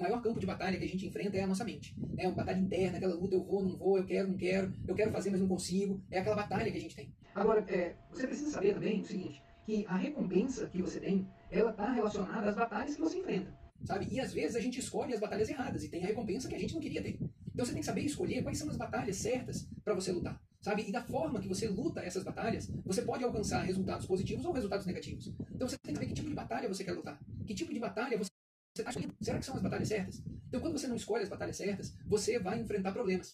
o maior campo de batalha que a gente enfrenta é a nossa mente. É uma batalha interna, aquela luta, eu vou, não vou, eu quero, não quero, eu quero fazer, mas não consigo. É aquela batalha que a gente tem. Agora, é, você precisa saber também o seguinte, que a recompensa que você tem, ela está relacionada às batalhas que você enfrenta. Sabe? E às vezes a gente escolhe as batalhas erradas e tem a recompensa que a gente não queria ter. Então você tem que saber escolher quais são as batalhas certas para você lutar. Sabe? E da forma que você luta essas batalhas, você pode alcançar resultados positivos ou resultados negativos. Então você tem que saber que tipo de batalha você quer lutar. Que tipo de batalha você. Será que são as batalhas certas? Então quando você não escolhe as batalhas certas, você vai enfrentar problemas.